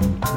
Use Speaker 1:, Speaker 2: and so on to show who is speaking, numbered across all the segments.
Speaker 1: Música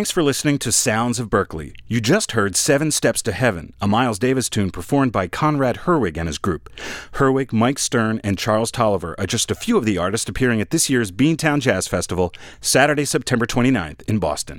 Speaker 1: Thanks for listening to Sounds of Berklee. You just heard Seven Steps to Heaven, a Miles Davis tune performed by Conrad Herwig and his group. Herwig, Mike Stern, and Charles Tolliver are just a few of the artists appearing at this year's Beantown Jazz Festival, Saturday, September 29th in Boston.